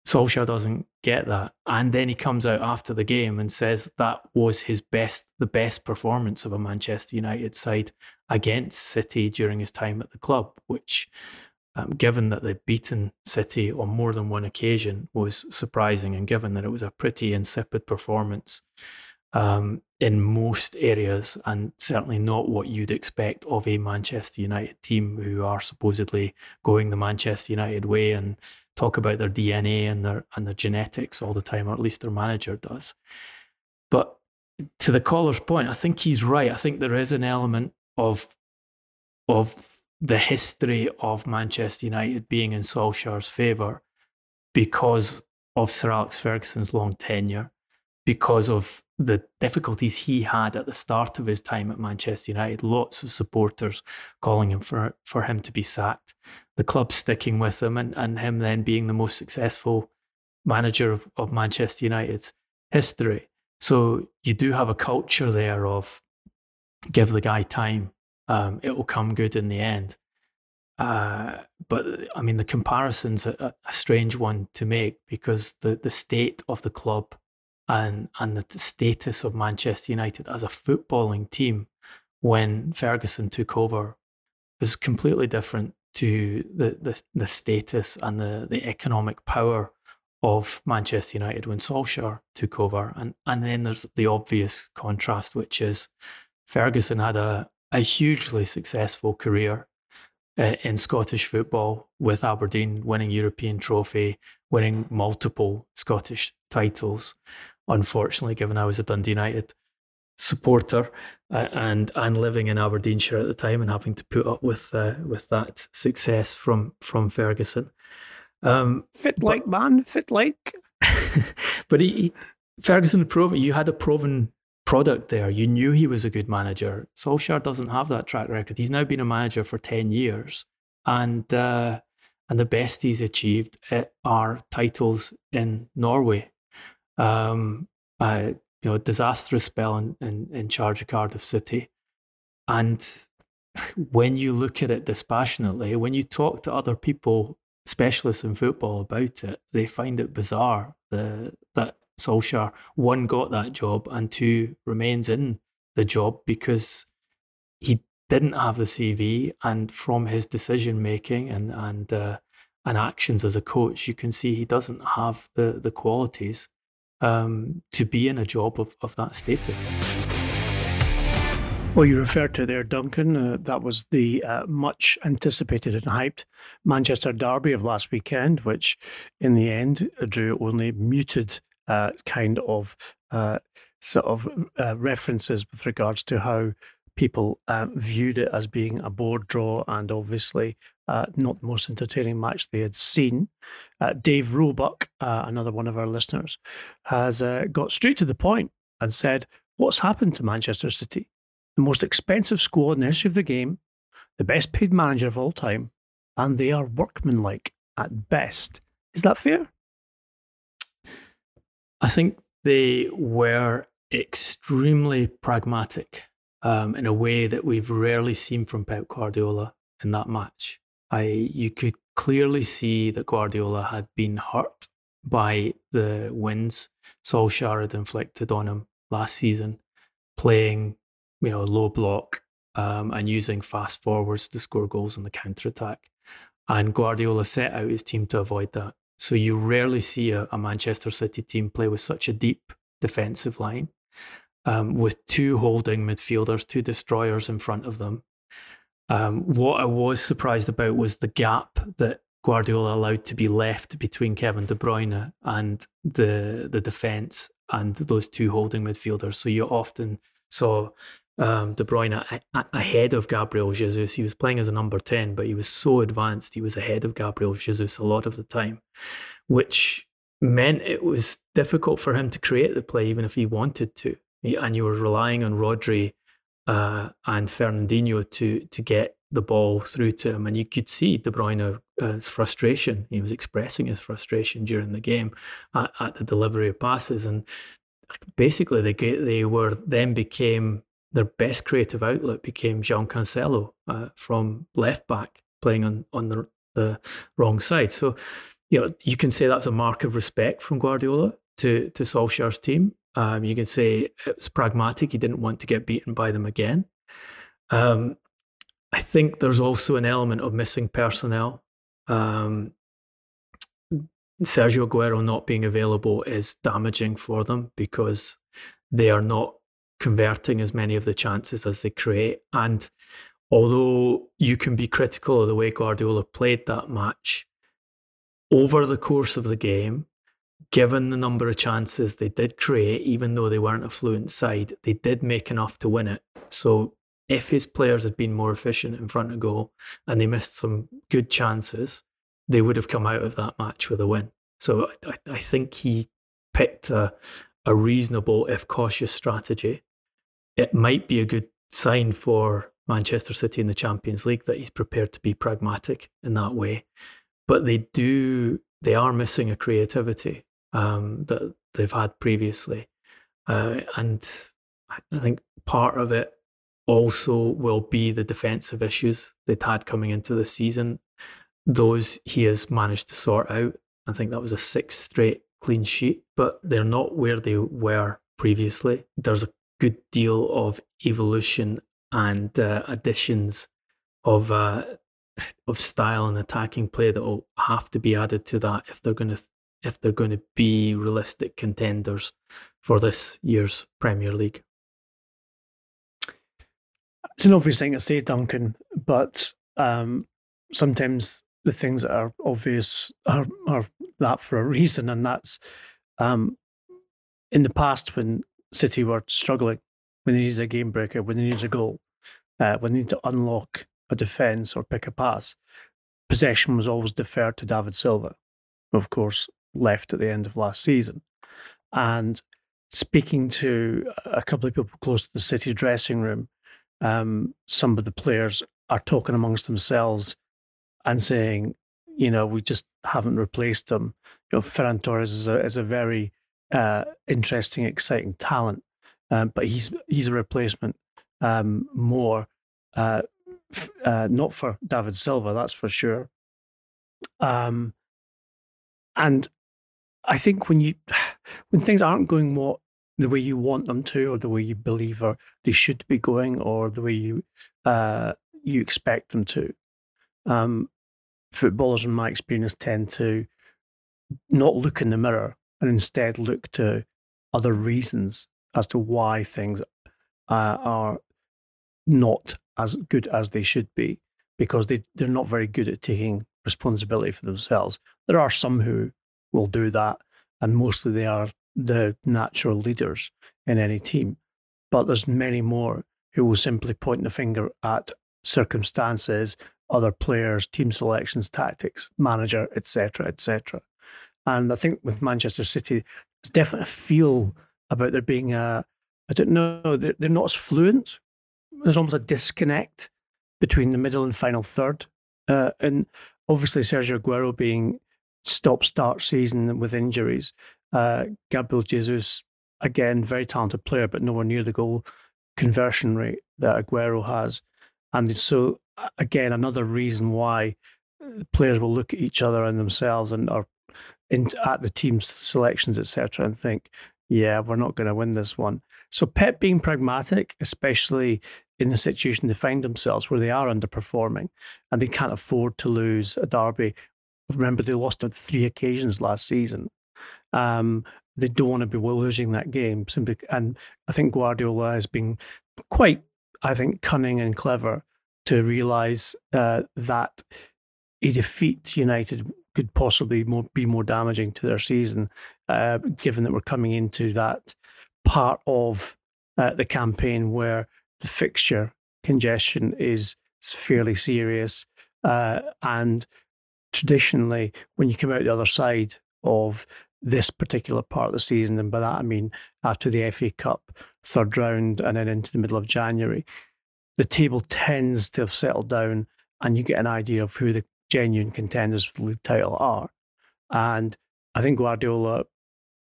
Solskjaer doesn't get that. And then he comes out after the game and says that was his best, the best performance of a Manchester United side against City during his time at the club, which, um, given that they'd beaten City on more than one occasion, was surprising. And given that it was a pretty insipid performance, um, in most areas, and certainly not what you'd expect of a Manchester United team who are supposedly going the Manchester United way and talk about their DNA and their and their genetics all the time, or at least their manager does. But to the caller's point, I think he's right. I think there is an element of of the history of Manchester United being in Solskjaer's favour because of Sir Alex Ferguson's long tenure, because of the difficulties he had at the start of his time at Manchester United. Lots of supporters calling him for, for him to be sacked. The club sticking with him and, and him then being the most successful manager of, of Manchester United's history. So you do have a culture there of give the guy time. Um, it will come good in the end. Uh, but I mean, the comparison's a, a strange one to make because the, the state of the club and and the status of Manchester United as a footballing team when Ferguson took over was completely different to the the, the status and the, the economic power of Manchester United when Solskjaer took over. And and then there's the obvious contrast, which is Ferguson had a, a hugely successful career uh, in Scottish football with Aberdeen winning European trophy, winning multiple Scottish titles unfortunately, given I was a Dundee United supporter uh, and and living in Aberdeenshire at the time and having to put up with uh, with that success from from Ferguson. Um, fit but, like man, fit like. but he, he Ferguson proven you had a proven product there. You knew he was a good manager. Solskjaer doesn't have that track record. He's now been a manager for ten years, and uh, and the best he's achieved are titles in Norway um, a you know disastrous spell in, in, in charge of Cardiff City, and when you look at it dispassionately, when you talk to other people, specialists in football, about it, they find it bizarre the, that Solskjaer one got that job and two remains in the job because he didn't have the CV, and from his decision making and and uh, and actions as a coach, you can see he doesn't have the the qualities um, to be in a job of, of that status. Well, you referred to there, Duncan. Uh, that was the uh, much anticipated and hyped Manchester Derby of last weekend, which in the end drew only muted uh, kind of uh, sort of uh, references with regards to how people uh, viewed it as being a board draw and obviously uh, not the most entertaining match they had seen. Uh, Dave Roebuck, uh, another one of our listeners, has uh, got straight to the point and said, What's happened to Manchester City? The most expensive squad in the history of the game, the best paid manager of all time, and they are workmanlike at best. Is that fair? I think they were extremely pragmatic um, in a way that we've rarely seen from Pep Guardiola in that match. I you could clearly see that Guardiola had been hurt by the wins Solskjaer had inflicted on him last season, playing you know low block um, and using fast forwards to score goals on the counter attack. And Guardiola set out his team to avoid that. So you rarely see a, a Manchester City team play with such a deep defensive line. Um, with two holding midfielders, two destroyers in front of them. Um, what I was surprised about was the gap that Guardiola allowed to be left between Kevin De Bruyne and the the defence and those two holding midfielders. So you often saw um, De Bruyne a- a- ahead of Gabriel Jesus. He was playing as a number 10, but he was so advanced, he was ahead of Gabriel Jesus a lot of the time, which meant it was difficult for him to create the play, even if he wanted to. And you were relying on Rodri uh, and Fernandinho to, to get the ball through to him. And you could see De Bruyne's uh, frustration. He was expressing his frustration during the game at, at the delivery of passes. And basically, they, they were then became their best creative outlet became João Cancelo uh, from left back playing on, on the, the wrong side. So, you know, you can say that's a mark of respect from Guardiola to, to Solskjaer's team. Um, you can say it was pragmatic. He didn't want to get beaten by them again. Um, I think there's also an element of missing personnel. Um, Sergio Aguero not being available is damaging for them because they are not converting as many of the chances as they create. And although you can be critical of the way Guardiola played that match, over the course of the game, given the number of chances they did create, even though they weren't a fluent side, they did make enough to win it. So if his players had been more efficient in front of goal and they missed some good chances, they would have come out of that match with a win. So I, I think he picked a, a reasonable, if cautious strategy. It might be a good sign for Manchester City in the Champions League that he's prepared to be pragmatic in that way. But they do, they are missing a creativity um, that they've had previously. Uh, and I think part of it also will be the defensive issues they'd had coming into the season. Those he has managed to sort out. I think that was a sixth straight clean sheet, but they're not where they were previously. There's a good deal of evolution and uh, additions of uh, of style and attacking play that will have to be added to that if they're going to if they're going to be realistic contenders for this year's Premier League. It's an obvious thing to say, Duncan, but um, sometimes the things that are obvious are, are that for a reason, and that's um, in the past when City were struggling, when they needed a game breaker, when they needed a goal, uh, when they needed to unlock a defence or pick a pass, possession was always deferred to David Silva, of course, left at the end of last season. And speaking to a couple of people close to the City dressing room, um, some of the players are talking amongst themselves and saying, you know, we just haven't replaced him. You know, Ferran Torres is a, is a very uh, interesting, exciting talent, um, but he's he's a replacement um, more, uh, f- uh, not for David Silva, that's for sure. Um, and I think when you when things aren't going what the way you want them to, or the way you believe or they should be going, or the way you uh, you expect them to. Um, footballers, in my experience, tend to not look in the mirror and instead look to other reasons as to why things uh, are not as good as they should be because they, they're not very good at taking responsibility for themselves. There are some who will do that, and mostly they are the natural leaders in any team. But there's many more who will simply point the finger at circumstances, other players, team selections, tactics, manager, etc., etc. And I think with Manchester City, there's definitely a feel about there being a, I don't know, they're, they're not as fluent. There's almost a disconnect between the middle and final third. Uh, and obviously, Sergio Aguero being stop start season with injuries, uh, Gabriel Jesus, again, very talented player, but nowhere near the goal conversion rate that Aguero has. And so, again, another reason why uh, players will look at each other and themselves and are in, at the team's selections, etc., and think, yeah, we're not going to win this one. So Pep being pragmatic, especially in the situation they find themselves where they are underperforming and they can't afford to lose a derby. Remember, they lost on three occasions last season. Um, they don't want to be losing that game simply. And I think Guardiola has been quite, I think, cunning and clever to realise uh, that a defeat United could possibly more, be more damaging to their season, uh, given that we're coming into that part of uh, the campaign where the fixture congestion is fairly serious. Uh, and traditionally, when you come out the other side of this particular part of the season, and by that I mean after the FA Cup third round and then into the middle of January, the table tends to have settled down and you get an idea of who the genuine contenders for the title are. And I think Guardiola,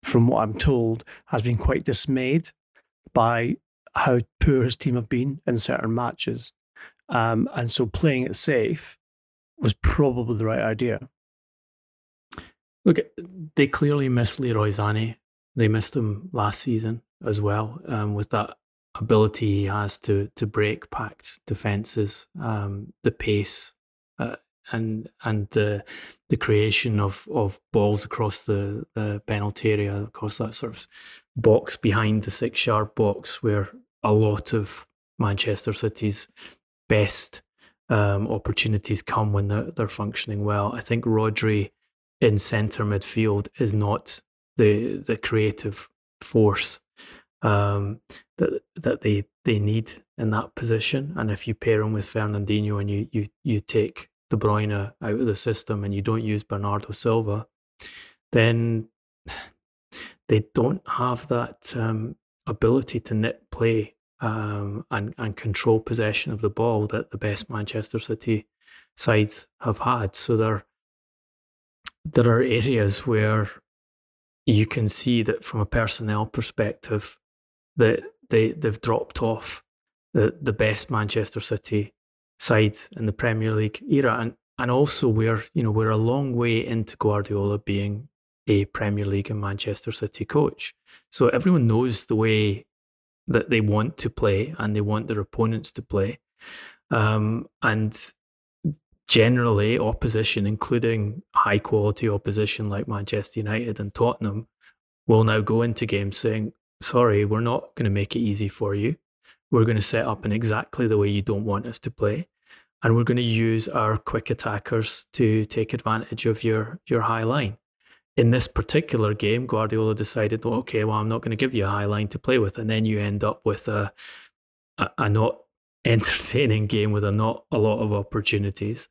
from what I'm told, has been quite dismayed by how poor his team have been in certain matches. Um, and so playing it safe was probably the right idea. Look, they clearly missed Leroy Sané. They missed him last season as well, um, with that ability he has to to break packed defenses, um, the pace, uh, and and the the creation of of balls across the, the penalty area, across that sort of box behind the six yard box, where a lot of Manchester City's best um, opportunities come when they're, they're functioning well. I think Rodri in centre midfield is not the the creative force um, that that they they need in that position. And if you pair him with Fernandinho and you you you take De Bruyne out of the system and you don't use Bernardo Silva, then they don't have that um, ability to knit play um, and and control possession of the ball that the best Manchester City sides have had. So there there are areas where you can see that from a personnel perspective that they they've dropped off the the best Manchester City side in the Premier League era and and also we're you know we're a long way into Guardiola being a Premier League and Manchester City coach. So everyone knows the way that they want to play and they want their opponents to play. Um, and generally, opposition, including high quality opposition like Manchester United and Tottenham, will now go into games saying, sorry, we're not going to make it easy for you. We're going to set up in exactly the way you don't want us to play. And we're going to use our quick attackers to take advantage of your, your high line. In this particular game, Guardiola decided, well, okay, well, I'm not going to give you a high line to play with. And then you end up with a, a, a not entertaining game with a not a lot of opportunities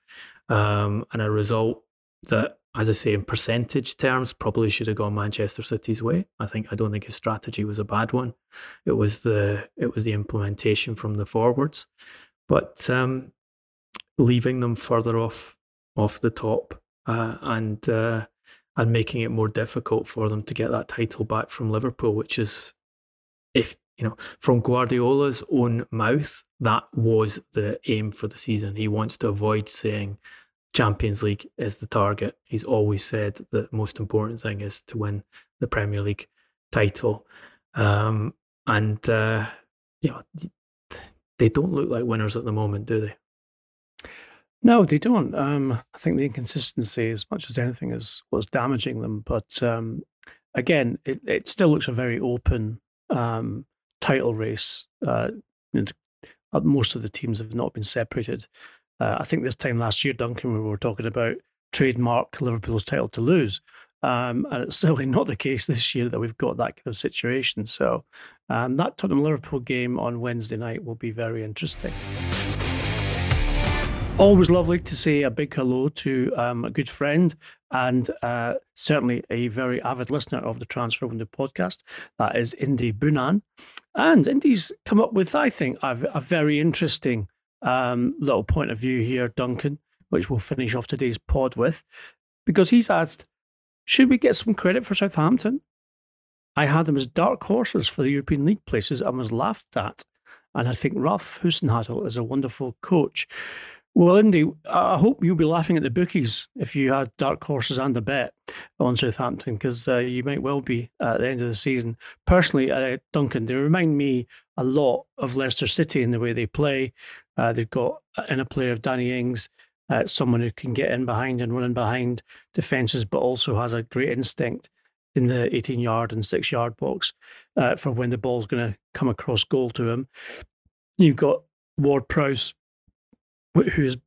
um, and a result that as I say, in percentage terms, probably should have gone Manchester City's way. I think I don't think his strategy was a bad one. It was the it was the implementation from the forwards, but um, leaving them further off off the top uh, and uh, and making it more difficult for them to get that title back from Liverpool, which is if you know from Guardiola's own mouth, that was the aim for the season. He wants to avoid saying Champions League is the target. He's always said the most important thing is to win the Premier League title. Um, and, uh, you know, they don't look like winners at the moment, do they? No, they don't. Um, I think the inconsistency, as much as anything, is what's damaging them. But um, again, it, it still looks a very open um, title race. Uh, most of the teams have not been separated uh, I think this time last year, Duncan, we were talking about trademark Liverpool's title to lose. Um, and it's certainly not the case this year that we've got that kind of situation. So um, that Tottenham Liverpool game on Wednesday night will be very interesting. Always lovely to say a big hello to um, a good friend and uh, certainly a very avid listener of the Transfer Window podcast. That is Indy Bunan. And Indy's come up with, I think, a, a very interesting um, little point of view here, Duncan, which we'll finish off today's pod with, because he's asked, should we get some credit for Southampton? I had them as dark horses for the European League places and was laughed at. And I think Ralph Hasenhüttl is a wonderful coach. Well, Indy, I hope you'll be laughing at the bookies if you had dark horses and a bet on Southampton, because uh, you might well be at the end of the season. Personally, uh, Duncan, they remind me a lot of Leicester City in the way they play. Uh, they've got in a player of Danny Ings, uh, someone who can get in behind and run in behind defences, but also has a great instinct in the 18 yard and six yard box uh, for when the ball's going to come across goal to him. You've got Ward Prowse, who's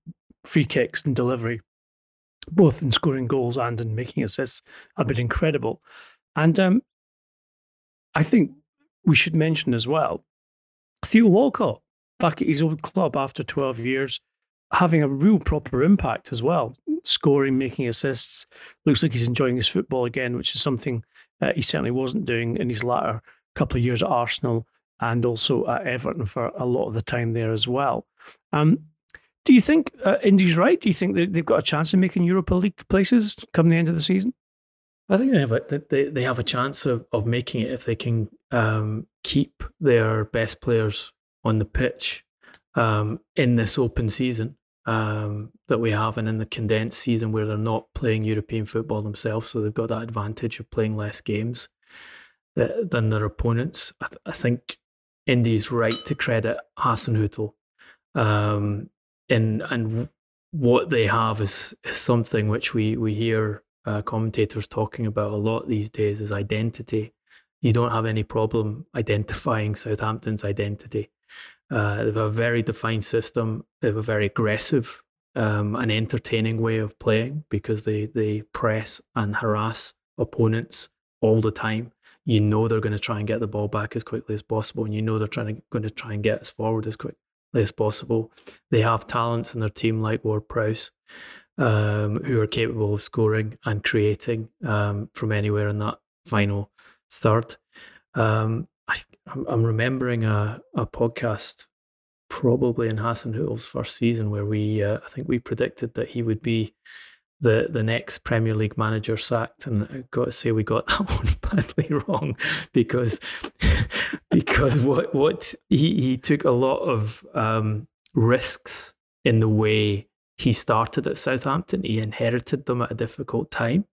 free kicks and delivery, both in scoring goals and in making assists, have been incredible. And um, I think we should mention as well Theo Walcott back at his old club after 12 years, having a real proper impact as well, scoring, making assists. Looks like he's enjoying his football again, which is something uh, he certainly wasn't doing in his latter couple of years at Arsenal and also at Everton for a lot of the time there as well. Um, do you think uh, Indy's right? Do you think that they've got a chance of making Europa League places come the end of the season? I think they have a they, they have a chance of, of making it if they can um, keep their best players on the pitch um, in this open season um, that we have, and in the condensed season where they're not playing European football themselves, so they've got that advantage of playing less games uh, than their opponents. I, th- I think Indy's right to credit Hasenhüttl. Um, and and what they have is, is something which we we hear uh, commentators talking about a lot these days is identity. You don't have any problem identifying Southampton's identity. Uh, they have a very defined system. They have a very aggressive um, entertaining way of playing because they they press and harass opponents all the time. You know they're going to try and get the ball back as quickly as possible, and you know they're trying to, going to try and get us forward as quick as possible. They have talents in their team like Ward Prowse, um, who are capable of scoring and creating um, from anywhere in that final third. Um, I, am remembering a, a podcast probably in Hasenhüttl's first season where we, uh, I think we predicted that he would be the the next Premier League manager sacked, and I've got to say we got that one badly wrong because because what what he he took a lot of um, risks in the way he started at Southampton. He inherited them at a difficult time,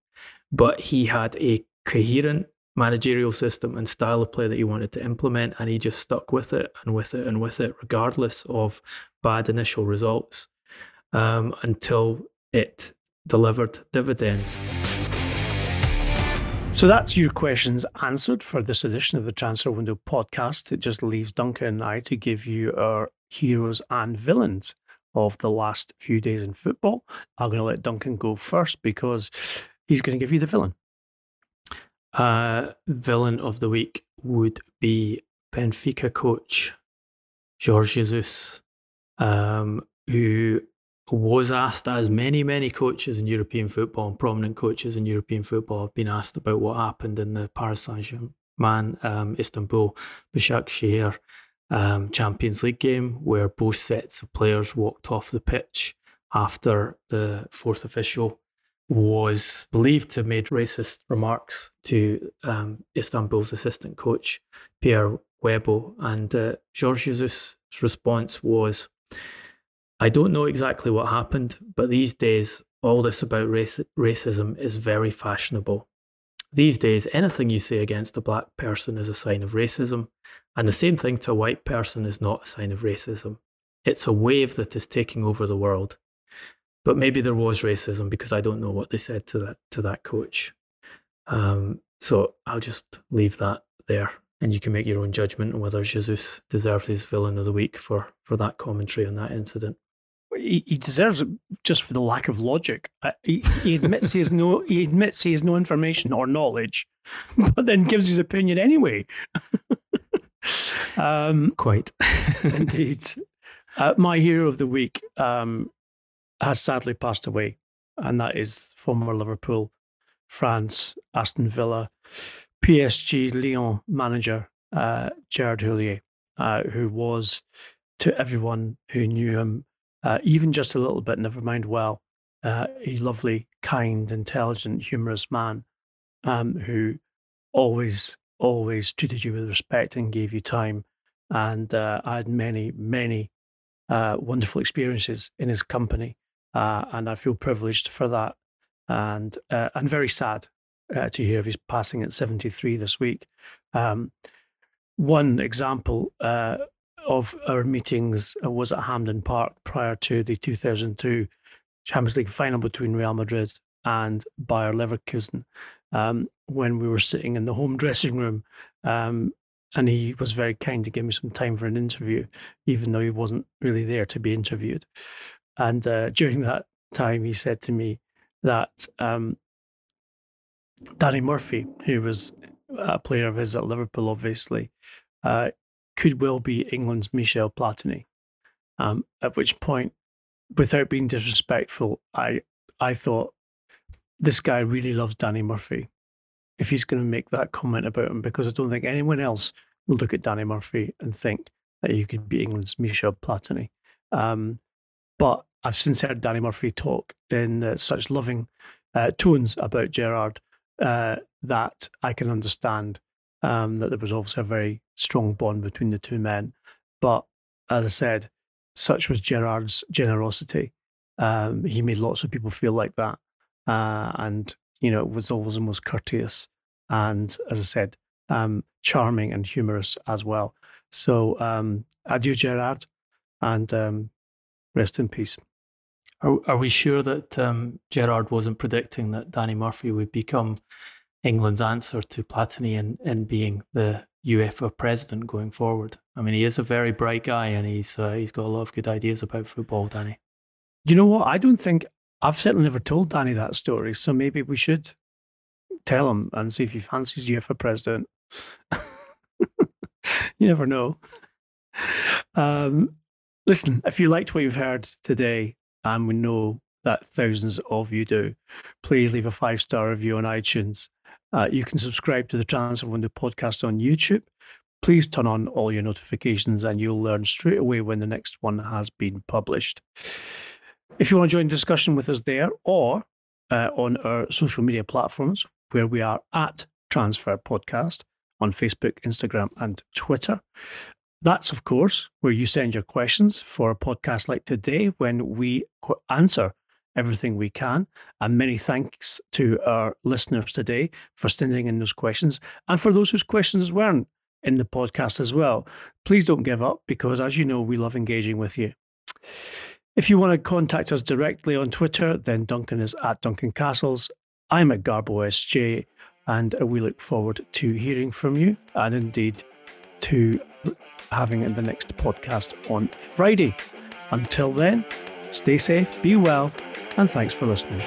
but he had a coherent managerial system and style of play that he wanted to implement, and he just stuck with it and with it and with it, regardless of bad initial results, um, until it delivered dividends. So that's your questions answered for this edition of the Transfer Window podcast. It just leaves Duncan and I to give you our heroes and villains of the last few days in football. I'm going to let Duncan go first because he's going to give you the villain. Uh, villain of the week would be Benfica coach Jorge Jesus, um, who was asked, as many, many coaches in European football and prominent coaches in European football have been asked about what happened in the Paris Saint Germain um, Istanbul Başakşehir um, Champions League game, where both sets of players walked off the pitch after the fourth official was believed to have made racist remarks to um, Istanbul's assistant coach, Pierre Webo. And uh, George Jesus' response was, I don't know exactly what happened, but these days, all this about race- racism is very fashionable. These days, anything you say against a black person is a sign of racism, and the same thing to a white person is not a sign of racism. It's a wave that is taking over the world. But maybe there was racism because I don't know what they said to that to that coach. Um, so I'll just leave that there, and you can make your own judgment on whether Jesus deserves his villain of the week for for that commentary on that incident he, he deserves it just for the lack of logic. Uh, he, he admits he has no he admits he has no information or knowledge, but then gives his opinion anyway. um, Quite indeed. Uh, my hero of the week um, has sadly passed away, and that is former Liverpool, France, Aston Villa, PSG, Lyon manager uh, Gerard Houllier, uh, who was to everyone who knew him uh, even just a little bit, never mind well, uh, a lovely, kind, intelligent, humorous man um, who always, always treated you with respect and gave you time. And uh, I had many, many uh, wonderful experiences in his company, uh, and I feel privileged for that. And uh, and very sad to hear of his passing at 73 this week. Um, one example of our meetings uh, was at Hampden Park prior to the 2002 Champions League final between Real Madrid and Bayer Leverkusen. Um, when we were sitting in the home dressing room. Um, and he was very kind to give me some time for an interview, even though he wasn't really there to be interviewed. And uh, during that time, he said to me that um, Danny Murphy, who was a player of his at Liverpool, obviously, uh, could well be England's Michel Platini. Um, at which point, without being disrespectful, I I thought this guy really loves Danny Murphy. If he's going to make that comment about him, because I don't think anyone else will look at Danny Murphy and think that he could be England's Michel Platini. Um, but I've since heard Danny Murphy talk in uh, such loving uh, tones about Gerard uh, that I can understand um, that there was also a very strong bond between the two men. But as I said, such was Gerard's generosity. Um, he made lots of people feel like that, uh, and you know it was always the most courteous and, as I said, um, charming and humorous as well. So, um, adieu, Gerard, and um, rest in peace. Are, are we sure that um, Gerard wasn't predicting that Danny Murphy would become England's answer to Platini in, in being the UEFA president going forward? I mean, he is a very bright guy and he's uh, he's got a lot of good ideas about football, Danny. You know what? I don't think I've certainly never told Danny that story, so maybe we should tell him and see if he fancies UEFA president. you never know. Um, listen, if you liked what you've heard today, and we know that thousands of you do, please leave a five star review on iTunes. Uh, you can subscribe to the Transfer Window podcast on YouTube. Please turn on all your notifications and you'll learn straight away when the next one has been published. If you want to join the discussion with us there or uh, on our social media platforms, where we are at Transfer Podcast on Facebook, Instagram, and Twitter. That's, of course, where you send your questions for a podcast like today when we answer everything we can. And many thanks to our listeners today for sending in those questions and for those whose questions weren't in the podcast as well. Please don't give up because, as you know, we love engaging with you. If you want to contact us directly on Twitter, then Duncan is at Duncan Castles. I'm at Garbo SJ, and we look forward to hearing from you and indeed to having in the next podcast on Friday. Until then, stay safe, be well, and thanks for listening.